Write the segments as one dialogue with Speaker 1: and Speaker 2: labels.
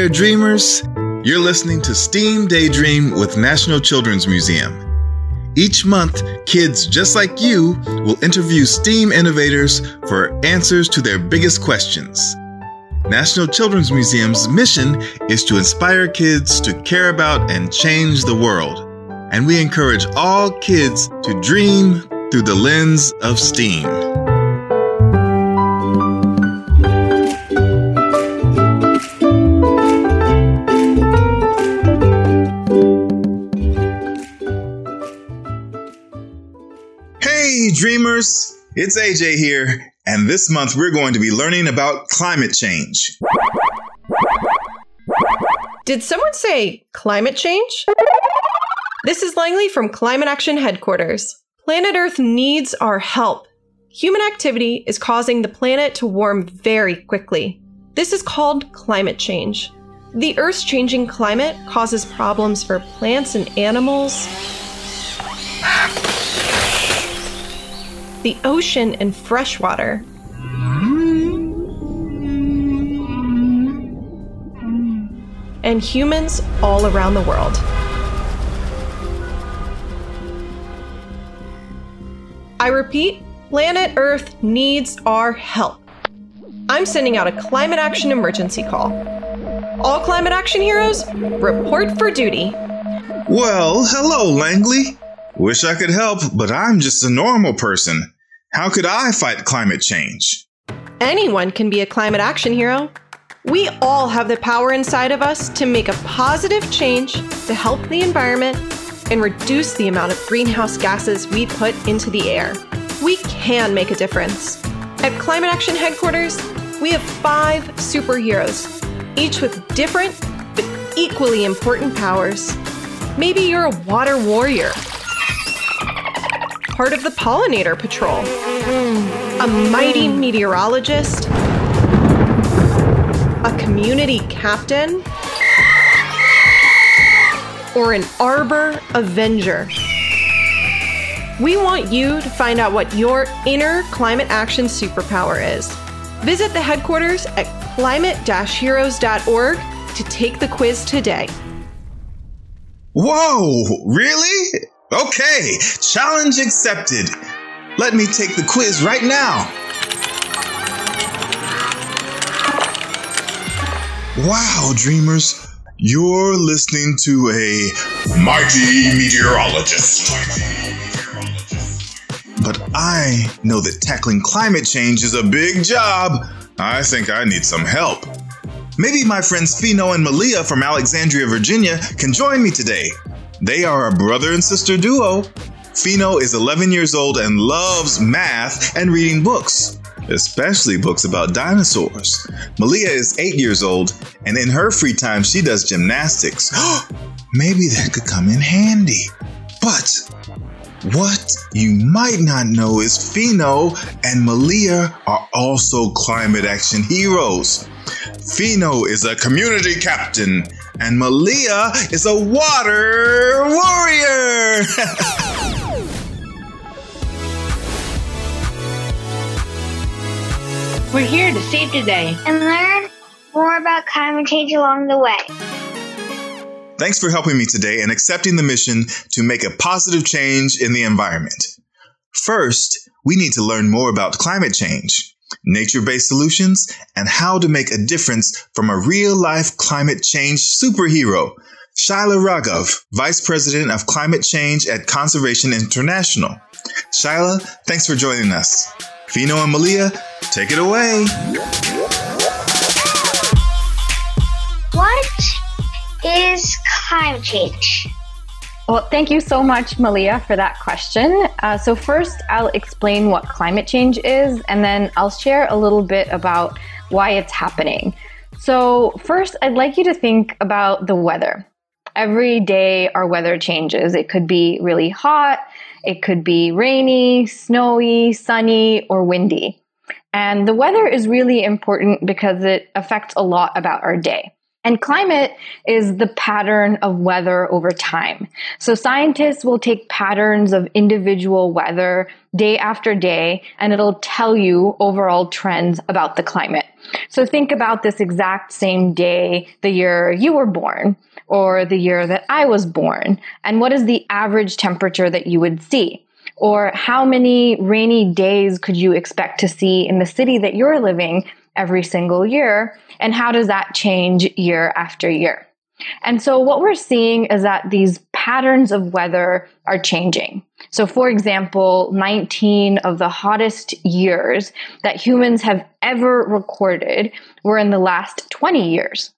Speaker 1: there, dreamers. You're listening to STEAM Daydream with National Children's Museum. Each month, kids just like you will interview STEAM innovators for answers to their biggest questions. National Children's Museum's mission is to inspire kids to care about and change the world. And we encourage all kids to dream through the lens of STEAM. Dreamers! It's AJ here, and this month we're going to be learning about climate change.
Speaker 2: Did someone say climate change? This is Langley from Climate Action Headquarters. Planet Earth needs our help. Human activity is causing the planet to warm very quickly. This is called climate change. The Earth's changing climate causes problems for plants and animals, the ocean and freshwater, and humans all around the world. I repeat, planet Earth needs our help. I'm sending out a climate action emergency call. All climate action heroes, report for duty.
Speaker 1: Well, hello, Langley. Wish I could help, but I'm just a normal person. How could I fight climate change?
Speaker 2: Anyone can be a climate action hero. We all have the power inside of us to make a positive change to help the environment and reduce the amount of greenhouse gases we put into the air. We can make a difference. At Climate Action Headquarters, we have five superheroes, each with different but equally important powers. Maybe you're a water warrior, part of the Pollinator Patrol, a mighty meteorologist, a community captain, or an Arbor Avenger. We want you to find out what your inner climate action superpower is. Visit the headquarters at climate heroes.org to take the quiz today.
Speaker 1: Whoa, really? Okay, challenge accepted. Let me take the quiz right now. Wow, dreamers, you're listening to a mighty meteorologist. But I know that tackling climate change is a big job. I think I need some help. Maybe my friends Fino and Malia from Alexandria, Virginia can join me today. They are a brother and sister duo. Fino is 11 years old and loves math and reading books, especially books about dinosaurs. Malia is 8 years old, and in her free time, she does gymnastics. Maybe that could come in handy. But what you might not know is Fino and Malia are also climate action heroes. Fino is a community captain, and Malia is a water warrior.
Speaker 3: We're here to save today.
Speaker 4: and learn more about climate change along the way.
Speaker 1: Thanks for helping me today and accepting the mission to make a positive change in the environment. First, we need to learn more about climate change, nature based solutions, and how to make a difference from a real life climate change superhero. Shyla Raghav, Vice President of Climate Change at Conservation International. Shyla, thanks for joining us. Fino and Malia, take it away.
Speaker 4: What is climate change?
Speaker 5: Well, thank you so much, Malia, for that question. Uh, so, first, I'll explain what climate change is, and then I'll share a little bit about why it's happening. So, first, I'd like you to think about the weather. Every day, our weather changes. It could be really hot, it could be rainy, snowy, sunny, or windy. And the weather is really important because it affects a lot about our day. And climate is the pattern of weather over time. So scientists will take patterns of individual weather day after day, and it'll tell you overall trends about the climate. So think about this exact same day, the year you were born, or the year that I was born, and what is the average temperature that you would see? Or how many rainy days could you expect to see in the city that you're living every single year? And how does that change year after year? And so what we're seeing is that these patterns of weather are changing. So for example, 19 of the hottest years that humans have ever recorded were in the last 20 years.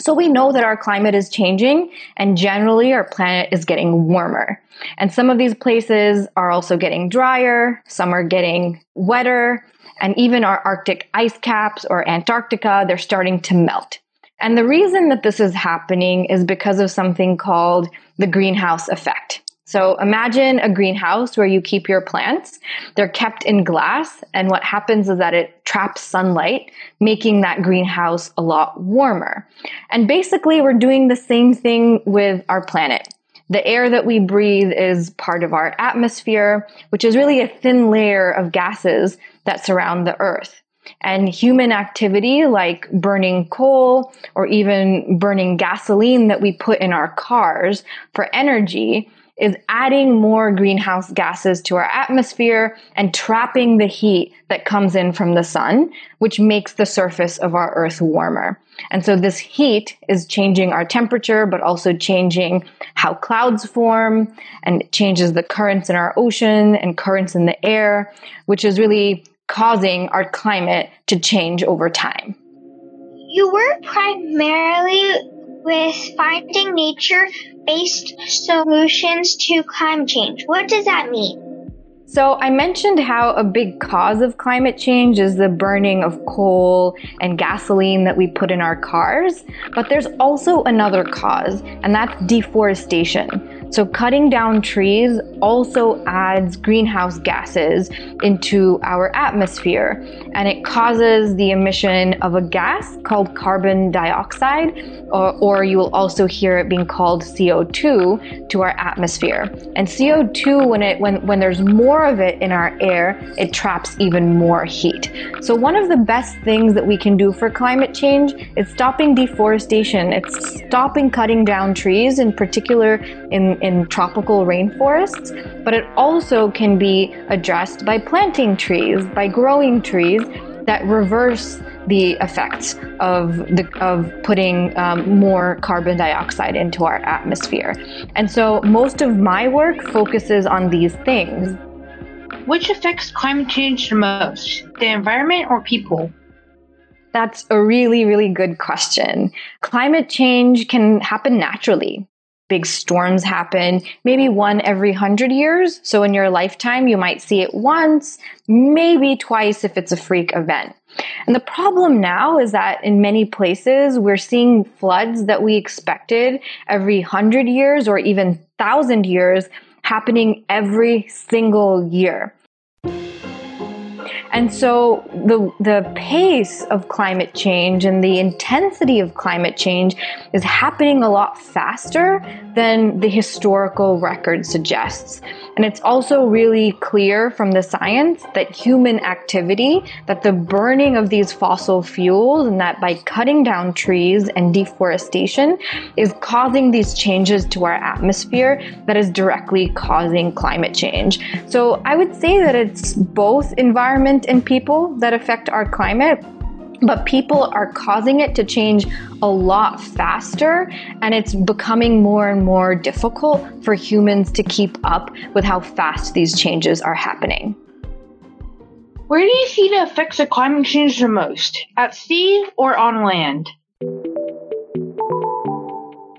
Speaker 5: So we know that our climate is changing and generally our planet is getting warmer. And some of these places are also getting drier, some are getting wetter, and even our Arctic ice caps or Antarctica, they're starting to melt. And the reason that this is happening is because of something called the greenhouse effect. So imagine a greenhouse where you keep your plants. They're kept in glass. And what happens is that it traps sunlight, making that greenhouse a lot warmer. And basically, we're doing the same thing with our planet. The air that we breathe is part of our atmosphere, which is really a thin layer of gases that surround the earth. And human activity like burning coal or even burning gasoline that we put in our cars for energy is adding more greenhouse gases to our atmosphere and trapping the heat that comes in from the sun, which makes the surface of our earth warmer. And so this heat is changing our temperature, but also changing how clouds form and changes the currents in our ocean and currents in the air, which is really causing our climate to change over time.
Speaker 4: You work primarily with finding nature based solutions to climate change. What does that mean?
Speaker 5: So, I mentioned how a big cause of climate change is the burning of coal and gasoline that we put in our cars. But there's also another cause, and that's deforestation. So, cutting down trees also adds greenhouse gases into our atmosphere, and it causes the emission of a gas called carbon dioxide, or, or you will also hear it being called CO2 to our atmosphere. And CO2, when it when when there's more of it in our air, it traps even more heat. So, one of the best things that we can do for climate change is stopping deforestation. It's stopping cutting down trees, in particular in in tropical rainforests, but it also can be addressed by planting trees, by growing trees that reverse the effects of the of putting um, more carbon dioxide into our atmosphere. And so most of my work focuses on these things.
Speaker 3: Which affects climate change the most, the environment or people?
Speaker 5: That's a really, really good question. Climate change can happen naturally big storms happen, maybe one every hundred years. So in your lifetime, you might see it once, maybe twice if it's a freak event. And the problem now is that in many places, we're seeing floods that we expected every hundred years or even thousand years happening every single year. And so the, the pace of climate change and the intensity of climate change is happening a lot faster than the historical record suggests. And it's also really clear from the science that human activity, that the burning of these fossil fuels and that by cutting down trees and deforestation is causing these changes to our atmosphere that is directly causing climate change. So I would say that it's both and people that affect our climate but people are causing it to change a lot faster and it's becoming more and more difficult for humans to keep up with how fast these changes are happening.
Speaker 3: Where do you see the effects of climate change the most? At sea or on land?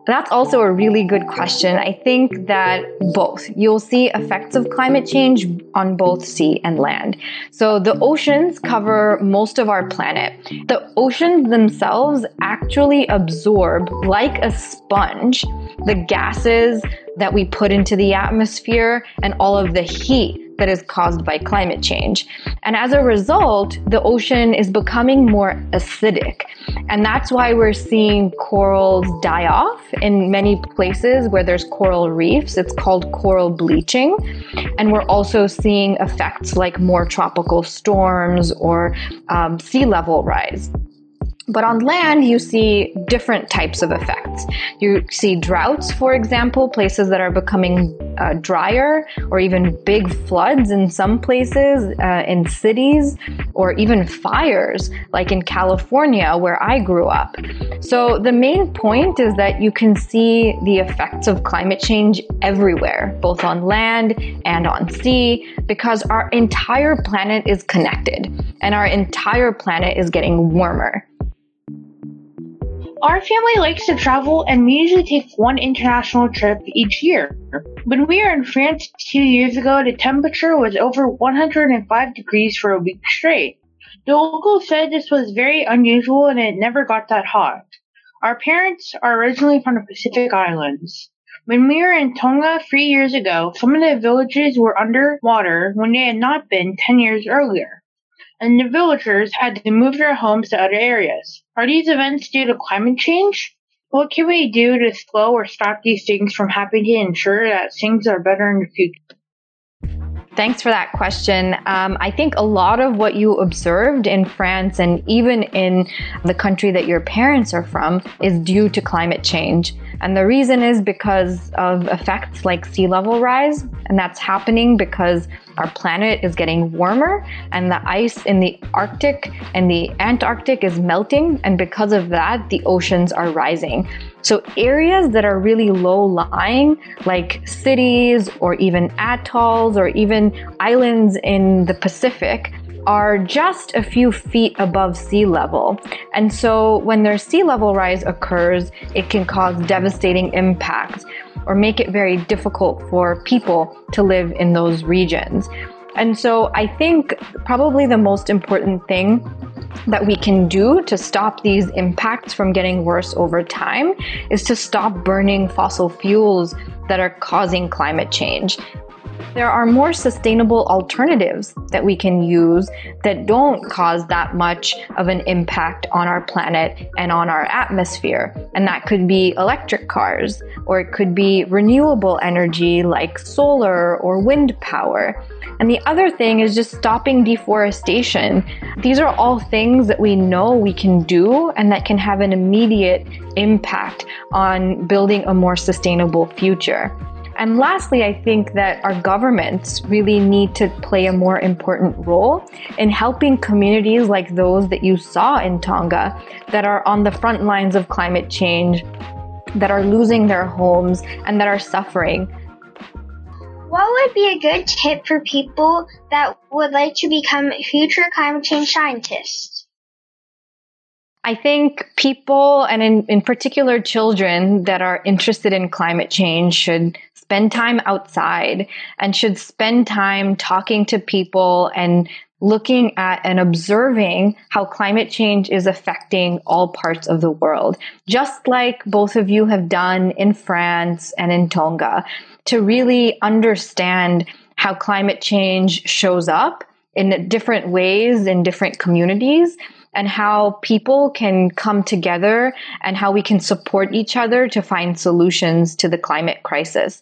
Speaker 5: That's also a really good question. I think that both. You'll see effects of climate change on both sea and land. So the oceans cover most of our planet. The oceans themselves actually absorb, like a sponge, the gases that we put into the atmosphere and all of the heat that is caused by climate change. And as a result, the ocean is becoming more acidic. And that's why we're seeing corals die off in many places where there's coral reefs. It's called coral bleaching. And we're also seeing effects like more tropical storms or um, sea level rise. But on land, you see different types of effects. You see droughts, for example, places that are becoming uh, drier, or even big floods in some places, uh, in cities, or even fires, like in California, where I grew up. So the main point is that you can see the effects of climate change everywhere, both on land and on sea, because our entire planet is connected and our entire planet is getting warmer.
Speaker 3: Our family likes to travel and we usually take one international trip each year. When we were in France two years ago, the temperature was over 105 degrees for a week straight. The locals said this was very unusual and it never got that hot. Our parents are originally from the Pacific Islands. When we were in Tonga three years ago, some of the villages were under water when they had not been 10 years earlier and the villagers had to move their homes to other areas. Are these events due to climate change? What can we do to slow or stop these things from happening to ensure that things are better in the future?
Speaker 5: Thanks for that question. Um, I think a lot of what you observed in France and even in the country that your parents are from is due to climate change. And the reason is because of effects like sea level rise. And that's happening because our planet is getting warmer and the ice in the Arctic and the Antarctic is melting. And because of that, the oceans are rising. So areas that are really low lying, like cities or even atolls or even islands in the Pacific, are just a few feet above sea level. And so when their sea level rise occurs, it can cause devastating impacts or make it very difficult for people to live in those regions. And so I think probably the most important thing that we can do to stop these impacts from getting worse over time is to stop burning fossil fuels that are causing climate change. There are more sustainable alternatives that we can use that don't cause that much of an impact on our planet and on our atmosphere. And that could be electric cars, or it could be renewable energy like solar or wind power. And the other thing is just stopping deforestation. These are all things that we know we can do and that can have an immediate impact on building a more sustainable future. And lastly, I think that our governments really need to play a more important role in helping communities like those that you saw in Tonga that are on the front lines of climate change, that are losing their homes, and that are suffering.
Speaker 4: What would be a good tip for people that would like to become future climate change scientists?
Speaker 5: I think people, and in, in particular children that are interested in climate change, should spend time outside and should spend time talking to people and looking at and observing how climate change is affecting all parts of the world, just like both of you have done in France and in Tonga, to really understand how climate change shows up in different ways in different communities and how people can come together and how we can support each other to find solutions to the climate crisis.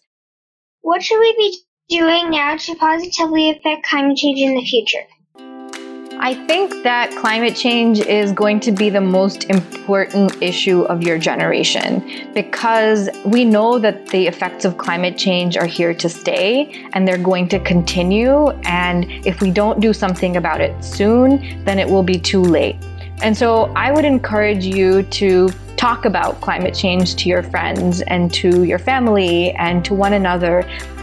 Speaker 4: What should we be doing now to positively affect climate change in the future?
Speaker 5: I think that climate change is going to be the most important issue of your generation because we know that the effects of climate change are here to stay and they're going to continue. And if we don't do something about it soon, then it will be too late. And so I would encourage you to talk about climate change to your friends and to your family and to one another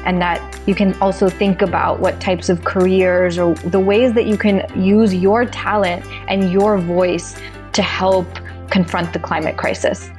Speaker 5: and that you can also think about what types of careers or the ways that you can use your talent and your voice to help confront the climate crisis.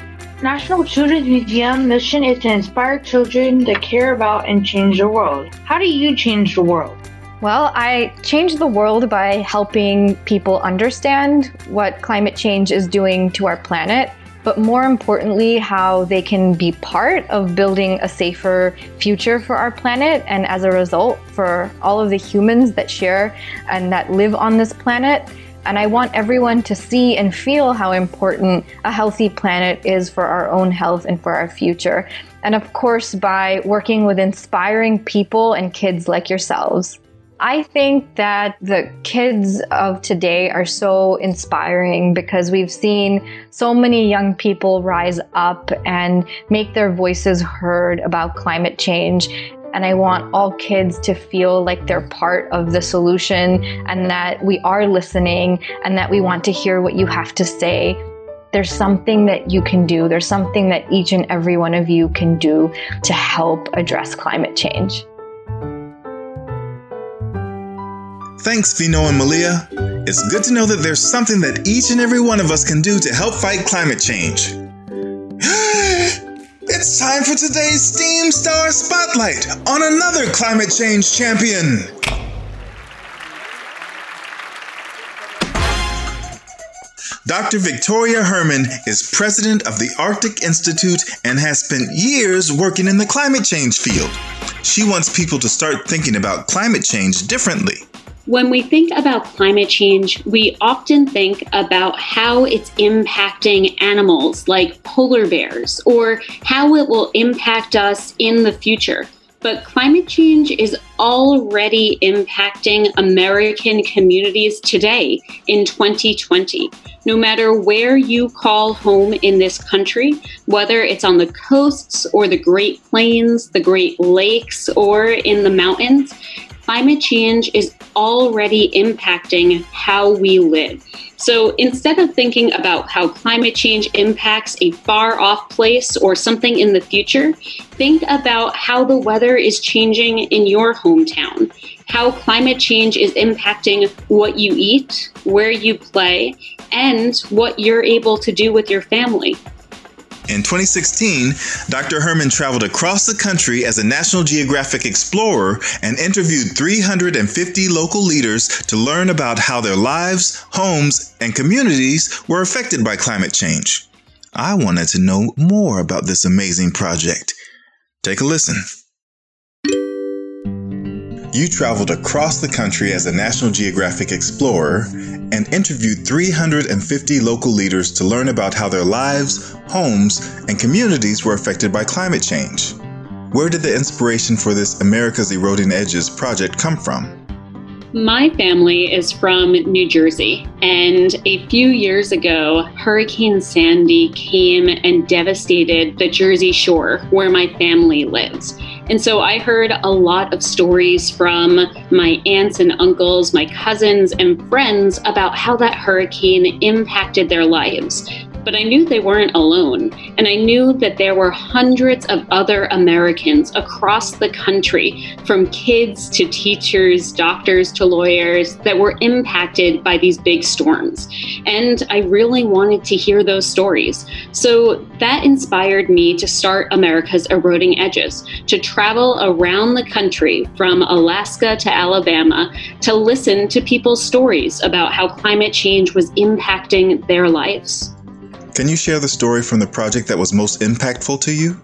Speaker 3: National Children's Museum mission is to inspire children to care about and change the world. How do you change the world?
Speaker 5: Well, I change the world by helping people understand what climate change is doing to our planet but more importantly, how they can be part of building a safer future for our planet. And as a result, for all of the humans that share and that live on this planet. And I want everyone to see and feel how important a healthy planet is for our own health and for our future. And of course, by working with inspiring people and kids like yourselves. I think that the kids of today are so inspiring because we've seen so many young people rise up and make their voices heard about climate change. And I want all kids to feel like they're part of the solution and that we are listening and that we want to hear what you have to say there's something that you can do. There's something that each and every one of you can do to help address climate change.
Speaker 1: Thanks, Fino and Malia. It's good to know that there's something that each and every one of us can do to help fight climate change. it's time for today's STEAM Star Spotlight on another climate change champion. Dr. Victoria Herrmann is president of the Arctic Institute and has spent years working in the climate change field. She wants people to start thinking about climate change differently.
Speaker 6: When we think about climate change, we often think about how it's impacting animals like polar bears or how it will impact us in the future. But climate change is already impacting American communities today in 2020. No matter where you call home in this country, whether it's on the coasts or the Great Plains, the Great Lakes, or in the mountains, climate change is already impacting how we live. So instead of thinking about how climate change impacts a far off place or something in the future, think about how the weather is changing in your hometown, how climate change is impacting what you eat, where you play, and what you're able to do with your family.
Speaker 1: In 2016, Dr. Herrmann traveled across the country as a National Geographic explorer and interviewed 350 local leaders to learn about how their lives, homes, and communities were affected by climate change. I wanted to know more about this amazing project. Take a listen. You traveled across the country as a National Geographic explorer and interviewed 350 local leaders to learn about how their lives, homes, and communities were affected by climate change. Where did the inspiration for this America's Eroding Edges project come from?
Speaker 6: My family is from New Jersey, and a few years ago, Hurricane Sandy came and devastated the Jersey Shore where my family lives. And so I heard a lot of stories from my aunts and uncles, my cousins, and friends about how that hurricane impacted their lives but I knew they weren't alone. And I knew that there were hundreds of other Americans across the country, from kids to teachers, doctors to lawyers, that were impacted by these big storms. And I really wanted to hear those stories. So that inspired me to start America's Eroding Edges, to travel around the country from Alaska to Alabama to listen to people's stories about how climate change was impacting their lives.
Speaker 1: Can you share the story from the project that was most impactful to you?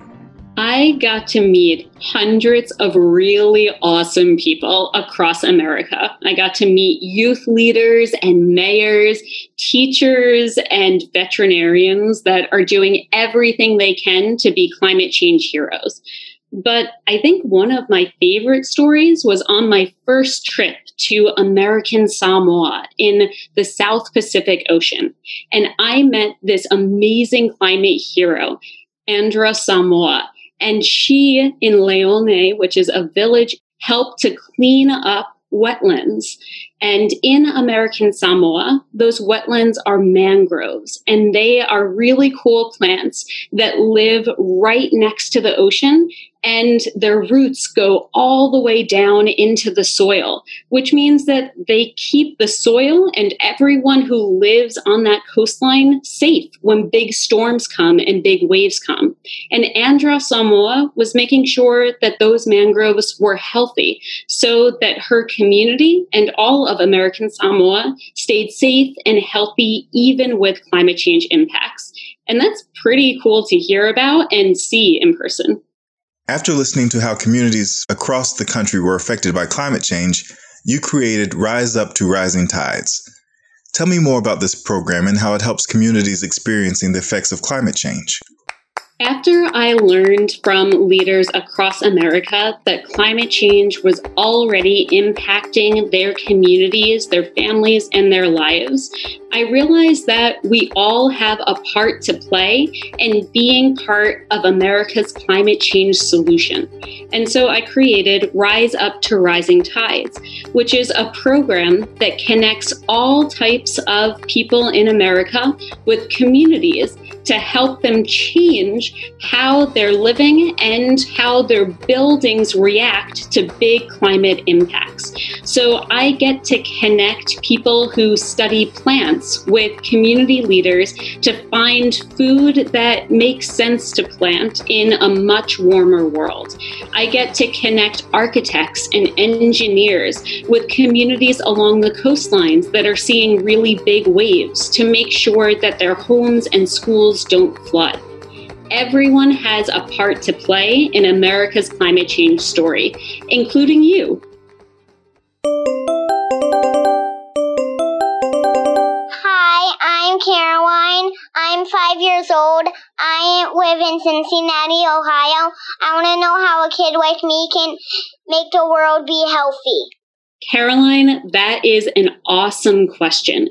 Speaker 6: I got to meet hundreds of really awesome people across America. I got to meet youth leaders and mayors, teachers and veterinarians that are doing everything they can to be climate change heroes. But I think one of my favorite stories was on my first trip to American Samoa in the South Pacific Ocean. And I met this amazing climate hero, Andra Samoa. And she in Leone, which is a village, helped to clean up wetlands. And in American Samoa, those wetlands are mangroves, and they are really cool plants that live right next to the ocean and their roots go all the way down into the soil, which means that they keep the soil and everyone who lives on that coastline safe when big storms come and big waves come. And Andra Samoa was making sure that those mangroves were healthy so that her community and all of American Samoa stayed safe and healthy even with climate change impacts. And that's pretty cool to hear about and see in person.
Speaker 1: After listening to how communities across the country were affected by climate change, you created Rise Up to Rising Tides. Tell me more about this program and how it helps communities experiencing the effects of climate change.
Speaker 6: After I learned from leaders across America that climate change was already impacting their communities, their families, and their lives, I realized that we all have a part to play in being part of America's climate change solution. And so I created Rise Up to Rising Tides, which is a program that connects all types of people in America with communities to help them change how they're living and how their buildings react to big climate impacts. So I get to connect people who study plants with community leaders to find food that makes sense to plant in a much warmer world. I get to connect architects and engineers with communities along the coastlines that are seeing really big waves to make sure that their homes and schools don't flood. Everyone has a part to play in America's climate change story, including you.
Speaker 4: Hi, I'm Caroline. I'm five years old. I live in Cincinnati, Ohio. I want to know how a kid like me can make the world be healthy.
Speaker 6: Caroline, that is an awesome question.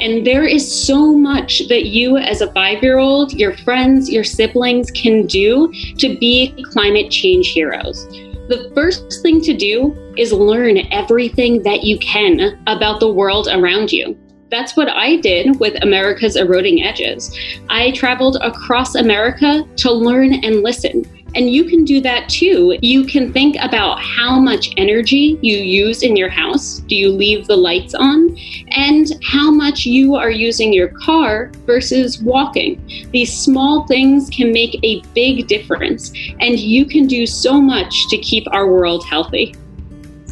Speaker 6: And there is so much that you, as a five year old, your friends, your siblings can do to be climate change heroes. The first thing to do is learn everything that you can about the world around you. That's what I did with America's Eroding Edges. I traveled across America to learn and listen. And you can do that too. You can think about how much energy you use in your house. Do you leave the lights on? And how much you are using your car versus walking. These small things can make a big difference. And you can do so much to keep our world healthy.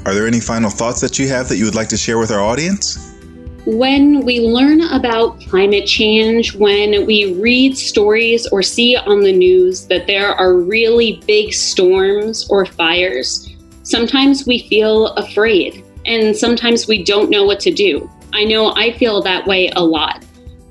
Speaker 1: Are there any final thoughts that you have that you would like to share with our audience?
Speaker 6: When we learn about climate change, when we read stories or see on the news that there are really big storms or fires, sometimes we feel afraid and sometimes we don't know what to do. I know I feel that way a lot.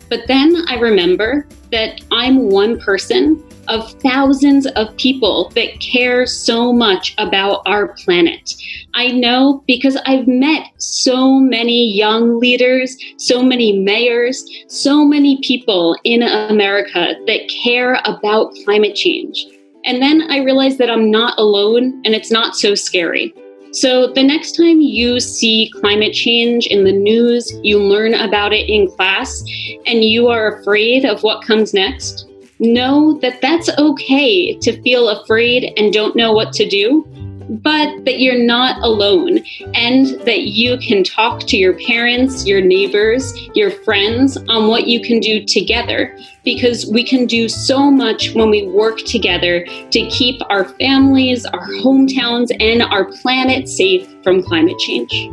Speaker 6: But then I remember that I'm one person of thousands of people that care so much about our planet. I know because I've met so many young leaders, so many mayors, so many people in America that care about climate change. And then I realized that I'm not alone and it's not so scary. So, the next time you see climate change in the news, you learn about it in class, and you are afraid of what comes next, know that that's okay to feel afraid and don't know what to do, but that you're not alone and that you can talk to your parents, your neighbors, your friends on what you can do together because we can do so much when we work together to keep our families, our hometowns, and our planet safe from climate change.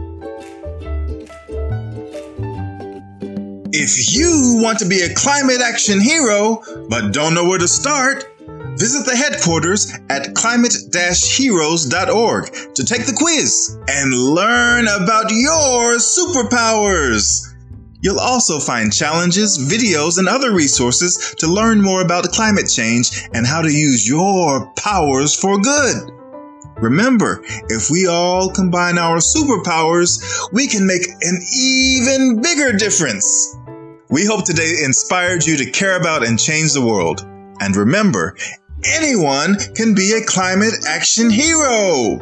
Speaker 1: If you want to be a climate action hero but don't know where to start, visit the headquarters at climate-heroes.org to take the quiz and learn about your superpowers. You'll also find challenges, videos, and other resources to learn more about climate change and how to use your powers for good. Remember, if we all combine our superpowers, we can make an even bigger difference. We hope today inspired you to care about and change the world. And remember, anyone can be a climate action hero.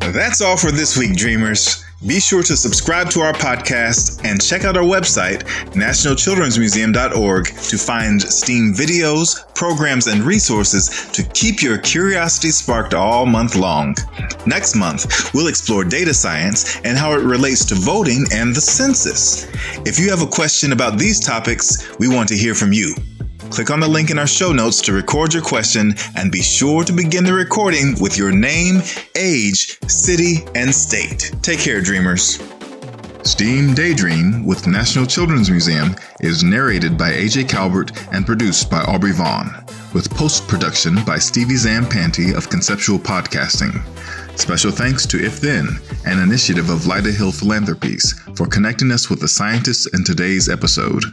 Speaker 1: That's all for this week, dreamers. Be sure to subscribe to our podcast and check out our website, nationalchildrensmuseum.org, to find STEAM videos, programs, and resources to keep your curiosity sparked all month long. Next month, we'll explore data science and how it relates to voting and the census. If you have a question about these topics, we want to hear from you. Click on the link in our show notes to record your question and be sure to begin the recording with your name, age, city, and state. Take care, dreamers. Steam Daydream with National Children's Museum is narrated by AJ Calbert and produced by Aubrey Vaughan, with post production by Stevie Zampanti of Conceptual Podcasting. Special thanks to If Then, an initiative of Lyda Hill Philanthropies, for connecting us with the scientists in today's episode.